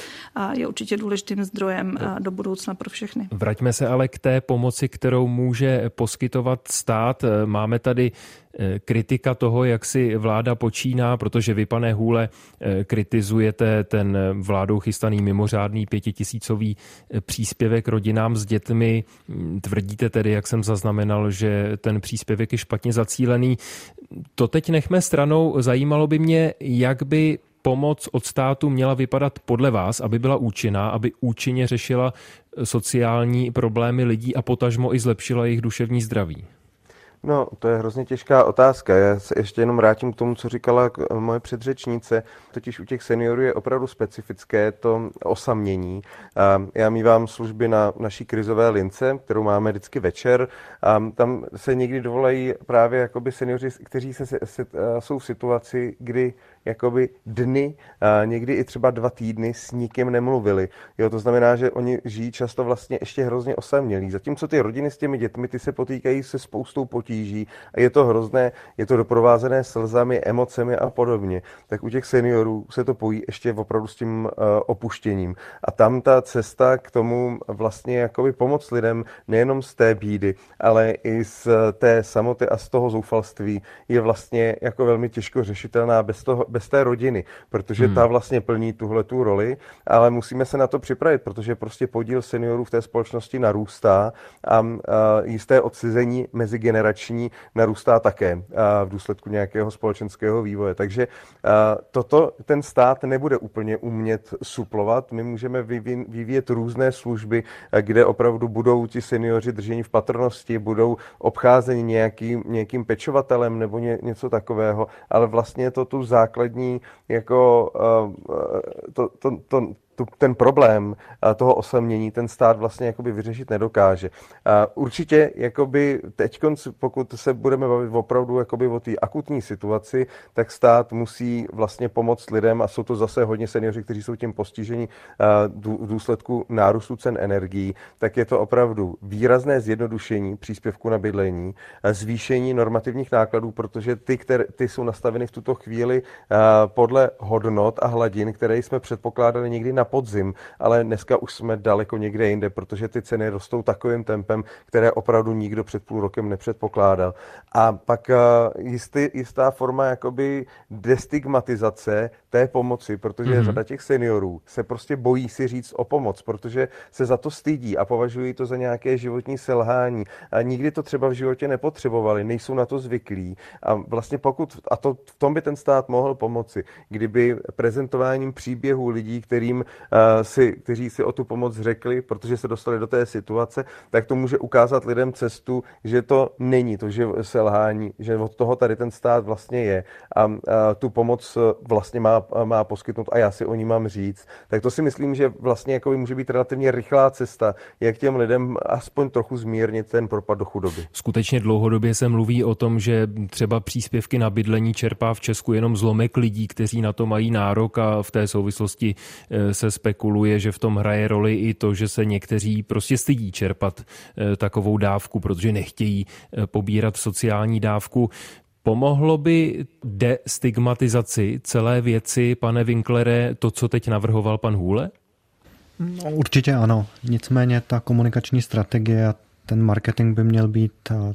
je určitě důležitým zdrojem do budoucna pro všechny. Vraťme se ale k té pomoci, kterou může poskytovat stát. Máme tady Eh, kritika toho, jak si vláda počíná, protože vy, pane Hůle, eh, kritizujete ten vládou chystaný mimořádný pětitisícový eh, příspěvek rodinám s dětmi. Mm, tvrdíte tedy, jak jsem zaznamenal, že ten příspěvek je špatně zacílený. To teď nechme stranou. Zajímalo by mě, jak by pomoc od státu měla vypadat podle vás, aby byla účinná, aby účinně řešila sociální problémy lidí a potažmo i zlepšila jejich duševní zdraví? No, to je hrozně těžká otázka. Já se ještě jenom vrátím k tomu, co říkala moje předřečnice. Totiž u těch seniorů je opravdu specifické to osamění. Já mývám služby na naší krizové lince, kterou máme vždycky večer. Tam se někdy dovolají právě jakoby seniori, kteří se, se, se, jsou v situaci, kdy jakoby dny, někdy i třeba dva týdny s nikým nemluvili. Jo, to znamená, že oni žijí často vlastně ještě hrozně osamělí. Zatímco ty rodiny s těmi dětmi, ty se potýkají se spoustou potíží a je to hrozné, je to doprovázené slzami, emocemi a podobně. Tak u těch seniorů se to pojí ještě opravdu s tím uh, opuštěním. A tam ta cesta k tomu vlastně jakoby pomoct lidem nejenom z té bídy, ale i z té samoty a z toho zoufalství je vlastně jako velmi těžko řešitelná bez toho, bez té rodiny, protože hmm. ta vlastně plní tuhle tu roli, ale musíme se na to připravit, protože prostě podíl seniorů v té společnosti narůstá a, a jisté odcizení mezigenerační narůstá také a v důsledku nějakého společenského vývoje. Takže a, toto ten stát nebude úplně umět suplovat. My můžeme vyvíjet různé služby, kde opravdu budou ti seniori drženi v patrnosti, budou obcházeni nějakým, nějakým pečovatelem nebo ně, něco takového, ale vlastně je to tu základ základní jako uh, to, to, to, tu, ten problém toho osamění ten stát vlastně jakoby vyřešit nedokáže. Určitě jakoby teď, pokud se budeme bavit opravdu jakoby o té akutní situaci, tak stát musí vlastně pomoct lidem a jsou to zase hodně seniori, kteří jsou tím postiženi v důsledku nárůstu cen energií, tak je to opravdu výrazné zjednodušení příspěvku na bydlení, zvýšení normativních nákladů, protože ty, které, ty jsou nastaveny v tuto chvíli podle hodnot a hladin, které jsme předpokládali někdy na podzim, ale dneska už jsme daleko někde jinde, protože ty ceny rostou takovým tempem, které opravdu nikdo před půl rokem nepředpokládal. A pak uh, jistý, jistá forma jakoby destigmatizace té pomoci, protože mm-hmm. řada těch seniorů se prostě bojí si říct o pomoc, protože se za to stydí a považují to za nějaké životní selhání. A nikdy to třeba v životě nepotřebovali, nejsou na to zvyklí. A vlastně pokud, a to v tom by ten stát mohl pomoci, kdyby prezentováním příběhů lidí, kterým Eh, si, kteří si o tu pomoc řekli, protože se dostali do té situace, tak to může ukázat lidem cestu, že to není to že selhání, že od toho tady ten stát vlastně je a, a tu pomoc vlastně má, má poskytnout a já si o ní mám říct. Tak to si myslím, že vlastně jako může být relativně rychlá cesta, jak těm lidem aspoň trochu zmírnit ten propad do chudoby. Skutečně dlouhodobě se mluví o tom, že třeba příspěvky na bydlení čerpá v Česku jenom zlomek lidí, kteří na to mají nárok a v té souvislosti eh, se spekuluje, že v tom hraje roli i to, že se někteří prostě stydí čerpat eh, takovou dávku, protože nechtějí eh, pobírat sociální dávku. Pomohlo by destigmatizaci celé věci, pane Winklere, to, co teď navrhoval pan Hůle? No, určitě ano. Nicméně ta komunikační strategie a ten marketing by měl být eh,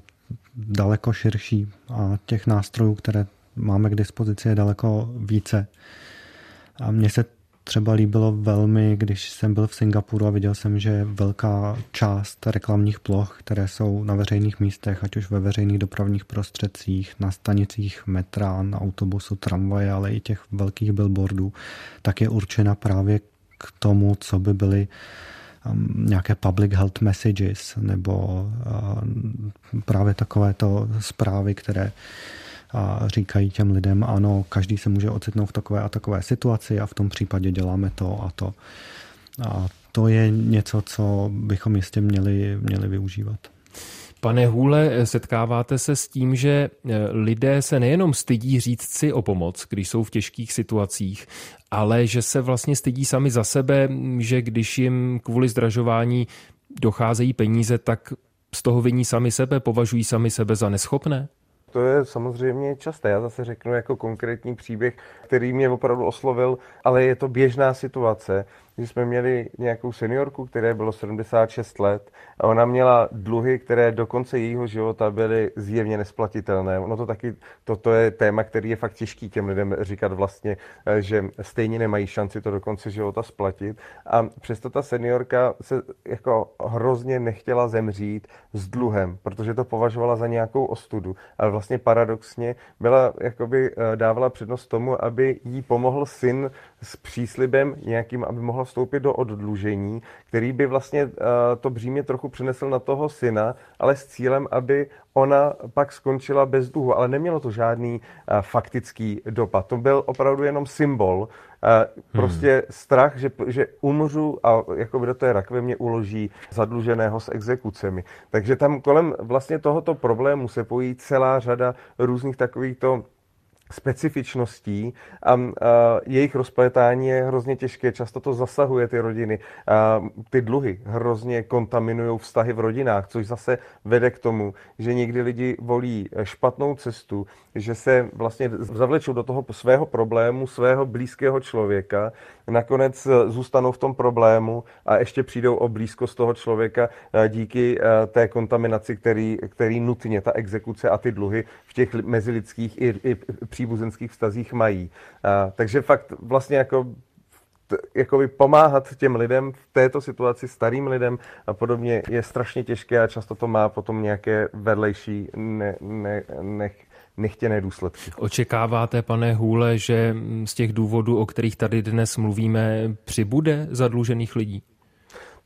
daleko širší a těch nástrojů, které máme k dispozici, je daleko více. A mně se třeba líbilo velmi, když jsem byl v Singapuru a viděl jsem, že velká část reklamních ploch, které jsou na veřejných místech, ať už ve veřejných dopravních prostředcích, na stanicích metra, na autobusu, tramvaje, ale i těch velkých billboardů, tak je určena právě k tomu, co by byly um, nějaké public health messages nebo uh, právě takovéto zprávy, které a říkají těm lidem, ano, každý se může ocitnout v takové a takové situaci a v tom případě děláme to a to. A to je něco, co bychom jistě měli, měli využívat. Pane Hůle, setkáváte se s tím, že eh, lidé se nejenom stydí říct si o pomoc, když jsou v těžkých situacích, ale že se vlastně stydí sami za sebe, že když jim kvůli zdražování docházejí peníze, tak z toho viní sami sebe, považují sami sebe za neschopné? To je samozřejmě časté. Já zase řeknu jako konkrétní příběh, který mě opravdu oslovil, ale je to běžná situace že jsme měli nějakou seniorku, které bylo 76 let a ona měla dluhy, které do konce jejího života byly zjevně nesplatitelné. Ono to taky, toto je téma, který je fakt těžký těm lidem říkat vlastně, eh, že stejně nemají šanci to do konce života splatit. A přesto ta seniorka se jako hrozně nechtěla zemřít s dluhem, protože to považovala za nějakou ostudu. Ale vlastně paradoxně byla, jakoby eh, dávala přednost tomu, aby jí pomohl syn s příslibem nějakým, aby mohla vstoupit do oddlužení, který by vlastně uh, to břímě trochu přenesl na toho syna, ale s cílem, aby ona pak skončila bez dluhu. Ale nemělo to žádný uh, faktický dopad. To byl opravdu jenom symbol, uh, prostě hmm. strach, že, že umřu a jako do té rakve mě uloží zadluženého s exekucemi. Takže tam kolem vlastně tohoto problému se pojí celá řada různých takovýchto specifičností a, jejich rozpletání je hrozně těžké. Často to zasahuje ty rodiny. Ty dluhy hrozně kontaminují vztahy v rodinách, což zase vede k tomu, že někdy lidi volí špatnou cestu, že se vlastně zavlečou do toho svého problému, svého blízkého člověka, nakonec zůstanou v tom problému a ještě přijdou o blízkost toho člověka díky té kontaminaci, který, který nutně ta exekuce a ty dluhy v těch mezilidských i, i příbuzenských vztazích mají. A, takže fakt vlastně jako jakoby pomáhat těm lidem v této situaci, starým lidem a podobně, je strašně těžké a často to má potom nějaké vedlejší ne, ne, ne, nechtěné důsledky. Očekáváte, pane Hůle, že z těch důvodů, o kterých tady dnes mluvíme, přibude zadlužených lidí?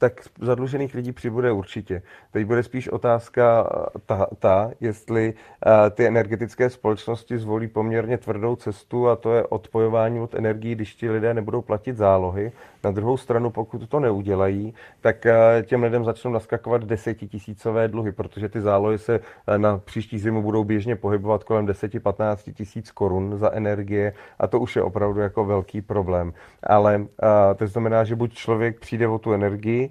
Tak zadlužených lidí přibude určitě. Teď bude spíš otázka eh, ta, ta jestli uh, ty energetické společnosti zvolí poměrně tvrdou cestu a to je odpojování od energií, když ti lidé nebudou platit zálohy. Na druhou stranu, pokud to neudělají, tak uh, těm lidem začnou naskakovat desetitisícové dluhy, protože ty zálohy se na příští zimu budou běžně pohybovat kolem 10-15 tisíc korun za energie a to už je opravdu jako velký problém. Ale to znamená, že buď člověk přijde o tu energii,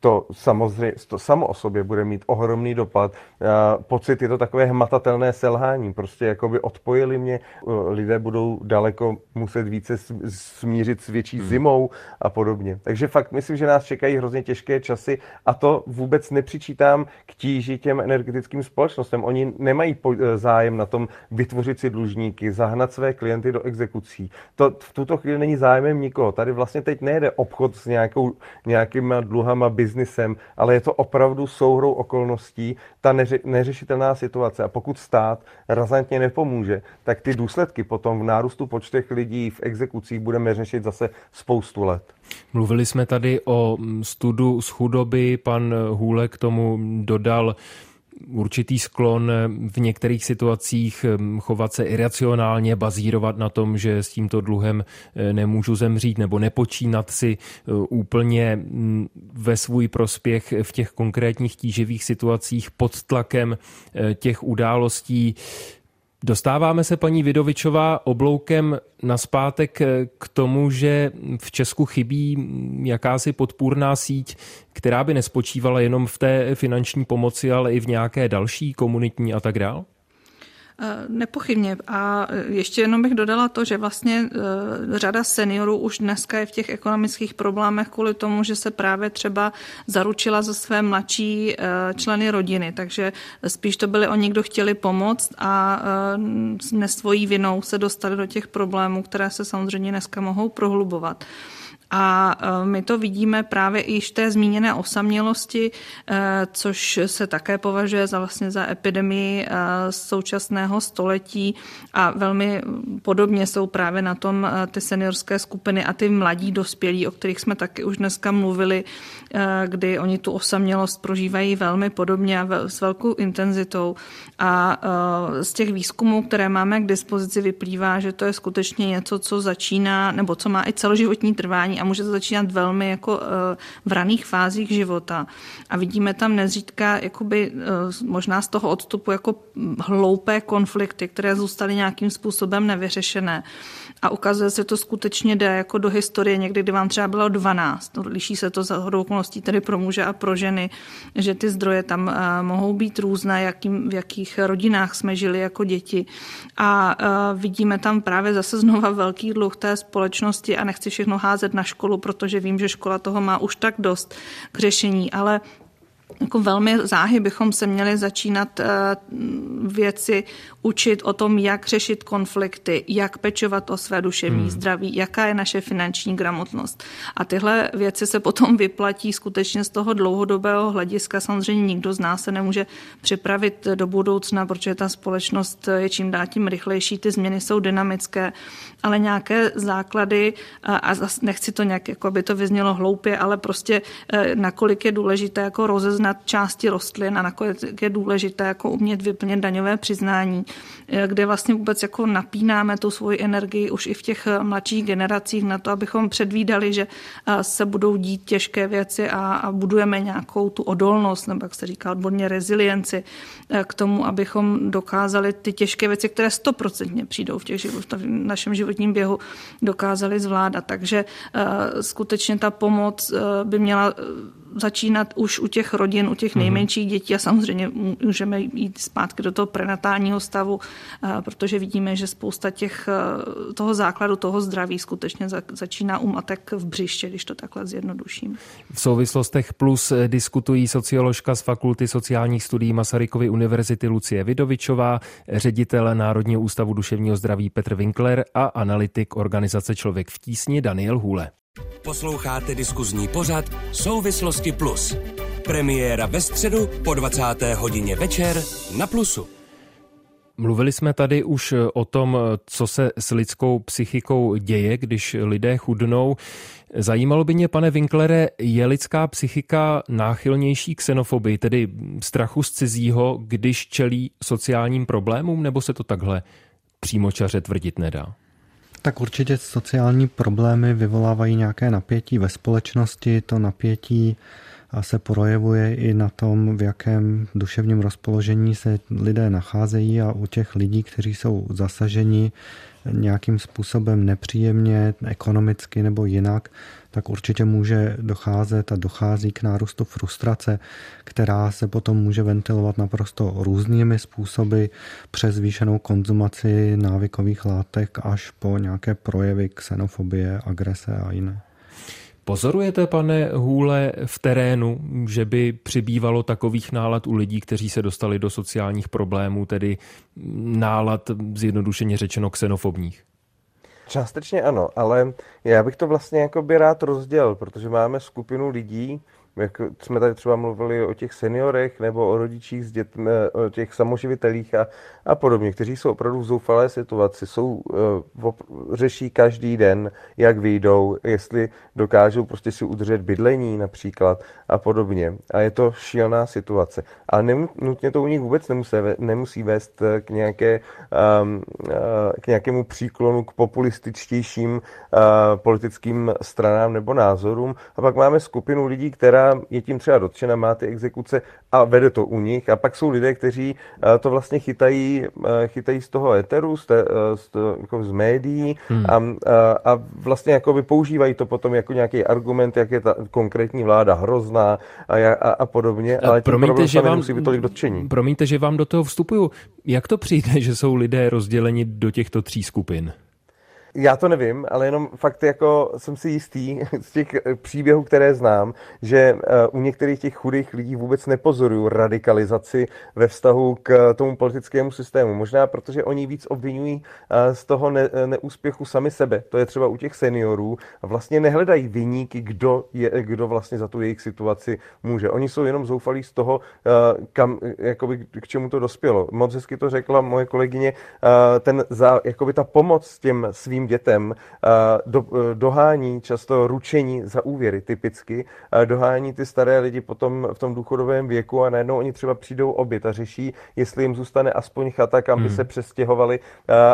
to samozřejmě, to samo o sobě bude mít ohromný dopad. Pocit je to takové hmatatelné selhání, prostě jako by odpojili mě, lidé budou daleko muset více smířit s větší hmm. zimou a podobně. Takže fakt myslím, že nás čekají hrozně těžké časy a to vůbec nepřičítám k tíži těm energetickým společnostem. Oni nemají zájem na tom vytvořit si dlužníky, zahnat své klienty do exekucí. To v tuto chvíli není zájemem nikoho. Tady vlastně teď nejde obchod s nějakou, nějakýma dluhama, biznisem, ale je to opravdu souhrou okolností, ta neře, neřešitelná situace. A pokud stát razantně nepomůže, tak ty důsledky potom v nárůstu počtech lidí v exekucích budeme řešit zase spoustu let. Mluvili jsme tady o studu z chudoby, pan Hůle k tomu dodal určitý sklon v některých situacích hm, chovat se iracionálně, bazírovat na tom, že s tímto dluhem eh, nemůžu zemřít nebo nepočínat si eh, úplně hm, ve svůj prospěch v těch konkrétních tíživých situacích pod tlakem eh, těch událostí. Dostáváme se, paní Vidovičová, obloukem naspátek k tomu, že v Česku chybí jakási podpůrná síť, která by nespočívala jenom v té finanční pomoci, ale i v nějaké další komunitní a tak dále? Eh, nepochybně. A ještě jenom bych dodala to, že vlastně eh, řada seniorů už dneska je v těch ekonomických problémech kvůli tomu, že se právě třeba zaručila za své mladší eh, členy rodiny. Takže spíš to byli oni, kdo chtěli pomoct a ne svojí vinou se dostali do těch problémů, které se samozřejmě dneska mohou prohlubovat. A e, my to vidíme právě i v té zmíněné osamělosti, e, což se také považuje za vlastně za epidemii e, současného století a velmi podobně jsou právě na tom ty seniorské skupiny a ty mladí dospělí, o kterých jsme taky už dneska mluvili, kdy oni tu osamělost prožívají velmi podobně a s velkou intenzitou. A z těch výzkumů, které máme k dispozici, vyplývá, že to je skutečně něco, co začíná, nebo co má i celoživotní trvání a může to začínat velmi jako v raných fázích života. A vidíme tam nezřídka jakoby možná z toho odstupu jako hloupé konflikty, které zůstaly nějakým způsobem nevyřešené. A ukazuje se, že to skutečně jde jako do historie, někdy, kdy vám třeba bylo 12. No, liší se to za hodou okolností tedy pro muže a pro ženy, že ty zdroje tam uh, mohou být různé, jakým, v jakých rodinách jsme žili jako děti. A uh, vidíme tam právě zase znova velký dluh té společnosti a nechci všechno házet na školu, protože vím, že škola toho má už tak dost k řešení, ale jako velmi záhy bychom se měli začínat eh, věci učit o tom, jak řešit konflikty, jak pečovat o své duševní hmm. zdraví, jaká je naše finanční gramotnost. A tyhle věci se potom vyplatí skutečně z toho dlouhodobého hlediska. Samozřejmě nikdo z nás se nemůže připravit do budoucna, protože ta společnost je čím dál tím rychlejší, ty změny jsou dynamické, ale nějaké základy, a nechci to nějak, jako by to vyznělo hloupě, ale prostě eh, nakolik je důležité jako rozeznat části rostlin a nakonec je důležité jako umět vyplnit daňové přiznání, eh, kde vlastně vůbec jako napínáme tu svoji energii už i v těch eh, mladších generacích na to, abychom předvídali, že se budou dít těžké věci a, a budujeme nějakou tu odolnost, nebo jak se říká odborně rezilienci k tomu, abychom dokázali ty těžké věci, které stoprocentně přijdou v, těch život, v našem životním běhu, dokázali zvládat. Takže skutečně ta pomoc by měla začínat už u těch rodin, u těch mhm. nejmenších dětí a samozřejmě můžeme jít zpátky do toho prenatálního stavu, eh, protože vidíme, že spousta těch, eh, toho základu, toho zdraví skutečně začíná u matek v břiště, když to takhle zjednoduším. V souvislostech plus diskutují socioložka z Fakulty sociálních studií Masarykovy univerzity Lucie Vidovičová, ředitel Národního ústavu duševního zdraví Petr Winkler a analytik organizace Člověk v tísni Daniel Hůle. Posloucháte diskuzní pořad Souvislosti Plus. Premiéra ve středu po 20. hodině večer na Plusu. Mluvili jsme tady už o tom, co se s lidskou psychikou děje, když lidé chudnou. Zajímalo by mě, pane Winklere, je lidská psychika náchylnější k xenofobii, tedy strachu z cizího, když čelí sociálním problémům, nebo se to takhle přímočaře tvrdit nedá? Tak určitě sociální problémy vyvolávají nějaké napětí ve společnosti. To napětí se projevuje i na tom, v jakém duševním rozpoložení se lidé nacházejí a u těch lidí, kteří jsou zasaženi nějakým způsobem nepříjemně, ekonomicky nebo jinak, tak určitě může docházet a dochází k nárůstu frustrace, která se potom může ventilovat naprosto různými způsoby přes zvýšenou konzumaci návykových látek až po nějaké projevy xenofobie, agrese a jiné. Pozorujete, pane Hůle, v terénu, že by přibývalo takových nálad u lidí, kteří se dostali do sociálních problémů, tedy nálad zjednodušeně řečeno xenofobních? Částečně ano, ale já bych to vlastně jako by rád rozdělil, protože máme skupinu lidí, jak jsme tady třeba mluvili o těch seniorech nebo o rodičích s dětmi, o těch samoživitelích a, a podobně, kteří jsou opravdu v zoufalé situaci, jsou, uh, řeší každý den, jak vyjdou, jestli dokážou prostě si udržet bydlení například a podobně. A je to šílená situace. A nutně to u nich vůbec nemusí, nemusí vést eh, k, nějaké, uh, k nějakému příklonu k populističtějším politickým stranám nebo názorům. A pak máme skupinu lidí, která je tím třeba dotčena, má ty exekuce a vede to u nich. A pak jsou lidé, kteří eh, to vlastně chytají, eh, chytají z toho eteru, z, eh, z, jako z médií hmm. a, a, a vlastně jako používají to potom jako nějaký argument, jak je ta konkrétní vláda hrozná a, a, a podobně. Ale promiňte, že vám, nemusí být tolik dotčení. Promiňte, že vám do toho vstupuju. Jak to přijde, <laughs> že jsou lidé rozděleni do těchto tří skupin? Já to nevím, ale jenom fakt jako jsem si jistý <laughs> z těch eh, příběhů, které znám, že eh, u některých těch chudých lidí vůbec nepozorují radikalizaci ve vztahu k eh, tomu politickému systému. Možná protože oni víc obvinují z toho ne, neúspěchu sami sebe. To je třeba u těch seniorů. Vlastně nehledají vyníky, kdo, je, kdo vlastně za tu jejich situaci může. Oni jsou jenom zoufalí z toho, kam, jakoby, k čemu to dospělo. Moc hezky to řekla moje kolegyně, ten za, jakoby ta pomoc těm svým svým dětem, do, dohání často ručení za úvěry typicky, dohání ty staré lidi potom v tom důchodovém věku a najednou oni třeba přijdou obět a řeší, jestli jim zůstane aspoň chata, kam by hmm. se přestěhovali,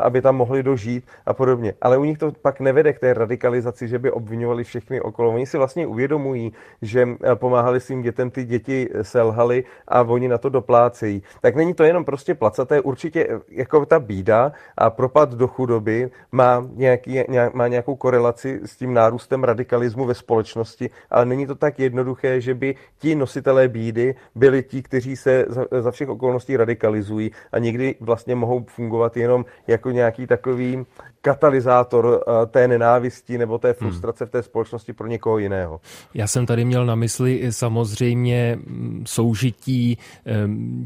aby tam mohli dožít a podobně. Ale u nich to pak nevede k té radikalizaci, že by obvinovali všechny okolo. Oni si vlastně uvědomují, že pomáhali svým dětem, ty děti selhaly a oni na to doplácejí. Tak není to jenom prostě placaté, určitě jako ta bída a propad do chudoby má, nějaký, nějak, má nějakou korelaci s tím nárůstem radikalismu ve společnosti, ale není to tak jednoduché, že by ti nositelé bídy byli ti, kteří se za, za všech okolností radikalizují a někdy vlastně mohou fungovat jenom jako nějaký takový katalyzátor eh, té nenávisti nebo té hmm. frustrace v té společnosti pro někoho jiného. Já jsem tady měl na mysli samozřejmě mm, soužití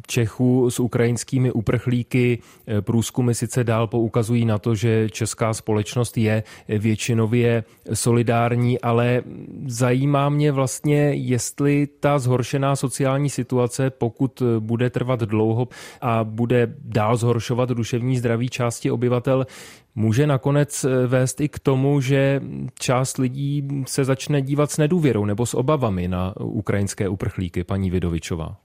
Čechů s ukrajinskými uprchlíky. Eh, průzkumy sice dál poukazují na to, že česká společnost je většinově solidární, ale zajímá mě vlastně, jestli ta zhoršená sociální situace, pokud bude trvat dlouho a bude dál zhoršovat duševní zdraví části obyvatel, může nakonec eh, vést i k tomu, že část lidí se začne dívat s nedůvěrou nebo s obavami na ukrajinské uprchlíky, paní Vidovičová.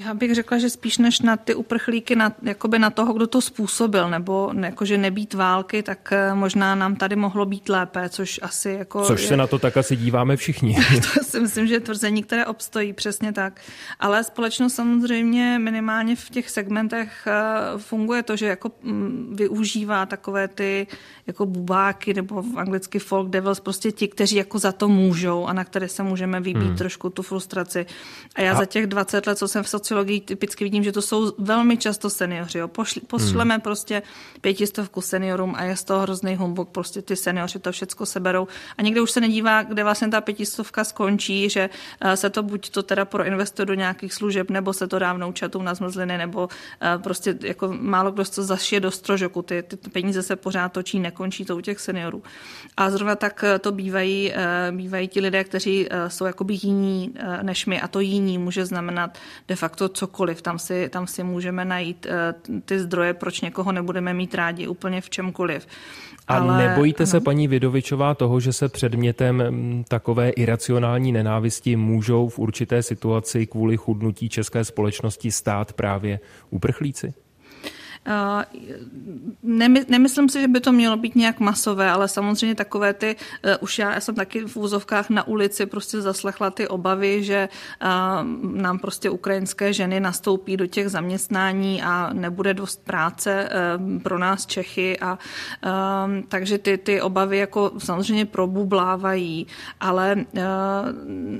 Já bych řekla, že spíš než na ty uprchlíky, na, jakoby na toho, kdo to způsobil, nebo jakože nebýt války, tak eh, možná nám tady mohlo být lépe, což asi jako... Což je... se na to tak asi díváme všichni. <laughs> to si myslím, že je tvrzení, které obstojí přesně tak. Ale společnost samozřejmě minimálně v těch segmentech eh, funguje to, že jako mm, využívá takové ty jako bubáky, nebo v anglicky folk devils, prostě ti, kteří jako za to můžou a na které se můžeme vybít hmm. trošku tu frustraci. A já a... za těch 20 let, co jsem v sociologii typicky vidím, že to jsou velmi často seniori. Jo. Pošli, pošleme hmm. prostě pětistovku seniorům a je z toho hrozný humbuk, prostě ty seniori to všechno seberou. A někde už se nedívá, kde vlastně ta pětistovka skončí, že eh, se to buď to teda proinvestuje do nějakých služeb, nebo se to dá vnoučatům na zmrzliny, nebo eh, prostě jako málo kdo to zašije do strožoku. Ty, ty peníze se pořád točí, nekončí to u těch seniorů. A zrovna tak eh, to bývají, bývají ti lidé, kteří jsou jakoby jiní než my. A to jiní může znamenat de facto to cokoliv. Tam si, tam si můžeme najít eh, ty zdroje, proč někoho nebudeme mít rádi úplně v čemkoliv. A Ale, nebojíte ano. se, paní Vidovičová, toho, že se předmětem mm, takové iracionální nenávisti můžou v určité situaci kvůli chudnutí české společnosti stát právě uprchlíci? Eh, nemyslím si, že by to mělo být nějak masové, ale samozřejmě takové ty, eh, už já, já jsem taky v úzovkách na ulici prostě zaslechla ty obavy, že eh, nám prostě ukrajinské ženy nastoupí do těch zaměstnání a nebude dost práce pro nás Čechy a takže ty, ty obavy jako samozřejmě probublávají, ale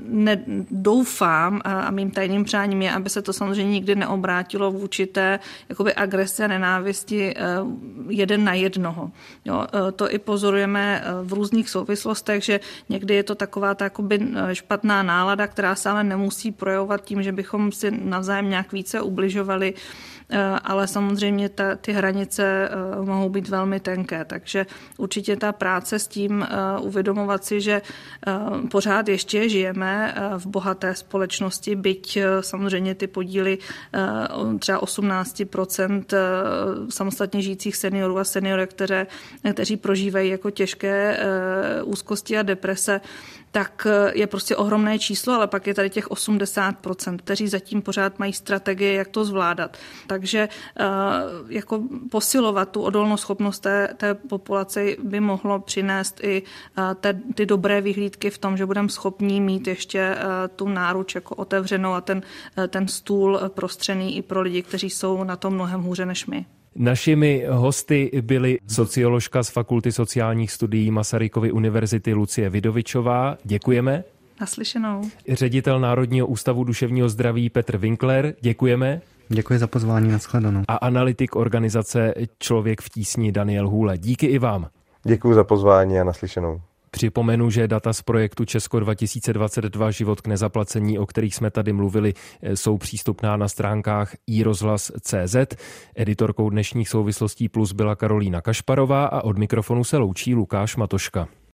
ne, doufám a mým tajným přáním je, aby se to samozřejmě nikdy neobrátilo vůči té jakoby agrese nenávisti eh, jeden na jednoho. Jo, eh, to i pozorujeme eh, v různých souvislostech, že někdy je to taková ta špatná nálada, která se ale nemusí projevovat tím, že bychom si navzájem nějak více ubližovali ale samozřejmě ta, ty hranice eh, mohou být velmi tenké, takže určitě ta práce s tím eh, uvědomovat si, že pořád ještě žijeme v bohaté společnosti, byť samozřejmě ty podíly třeba 18% samostatně žijících seniorů a seniorek, které, kteří prožívají jako těžké úzkosti a deprese, tak eh, je prostě ohromné číslo, ale pak je tady těch 80%, kteří zatím pořád mají strategie, jak to zvládat. Takže eh, jako posilovat tu odolnou schopnost té, té populace by mohlo přinést i eh, te, ty dobré vyhlídky v tom, že budeme schopní mít ještě tu náruč jako otevřenou a ten, ten stůl prostřený i pro lidi, kteří jsou na tom mnohem hůře než my. Našimi hosty byly socioložka z Fakulty sociálních studií Masarykovy univerzity Lucie Vidovičová. Děkujeme. Naslyšenou. Ředitel Národního ústavu duševního zdraví Petr Winkler. Děkujeme. Děkuji za pozvání, nashledanou. A analytik organizace Člověk v tísni Daniel Hůle. Díky i vám. Děkuji za pozvání a naslyšenou. Připomenu, že data z projektu Česko 2022 Život k nezaplacení, o kterých jsme tady mluvili, jsou přístupná na stránkách iRozhlas.cz. Editorkou dnešních souvislostí plus byla Karolína Kašparová a od mikrofonu se loučí Lukáš Matoška.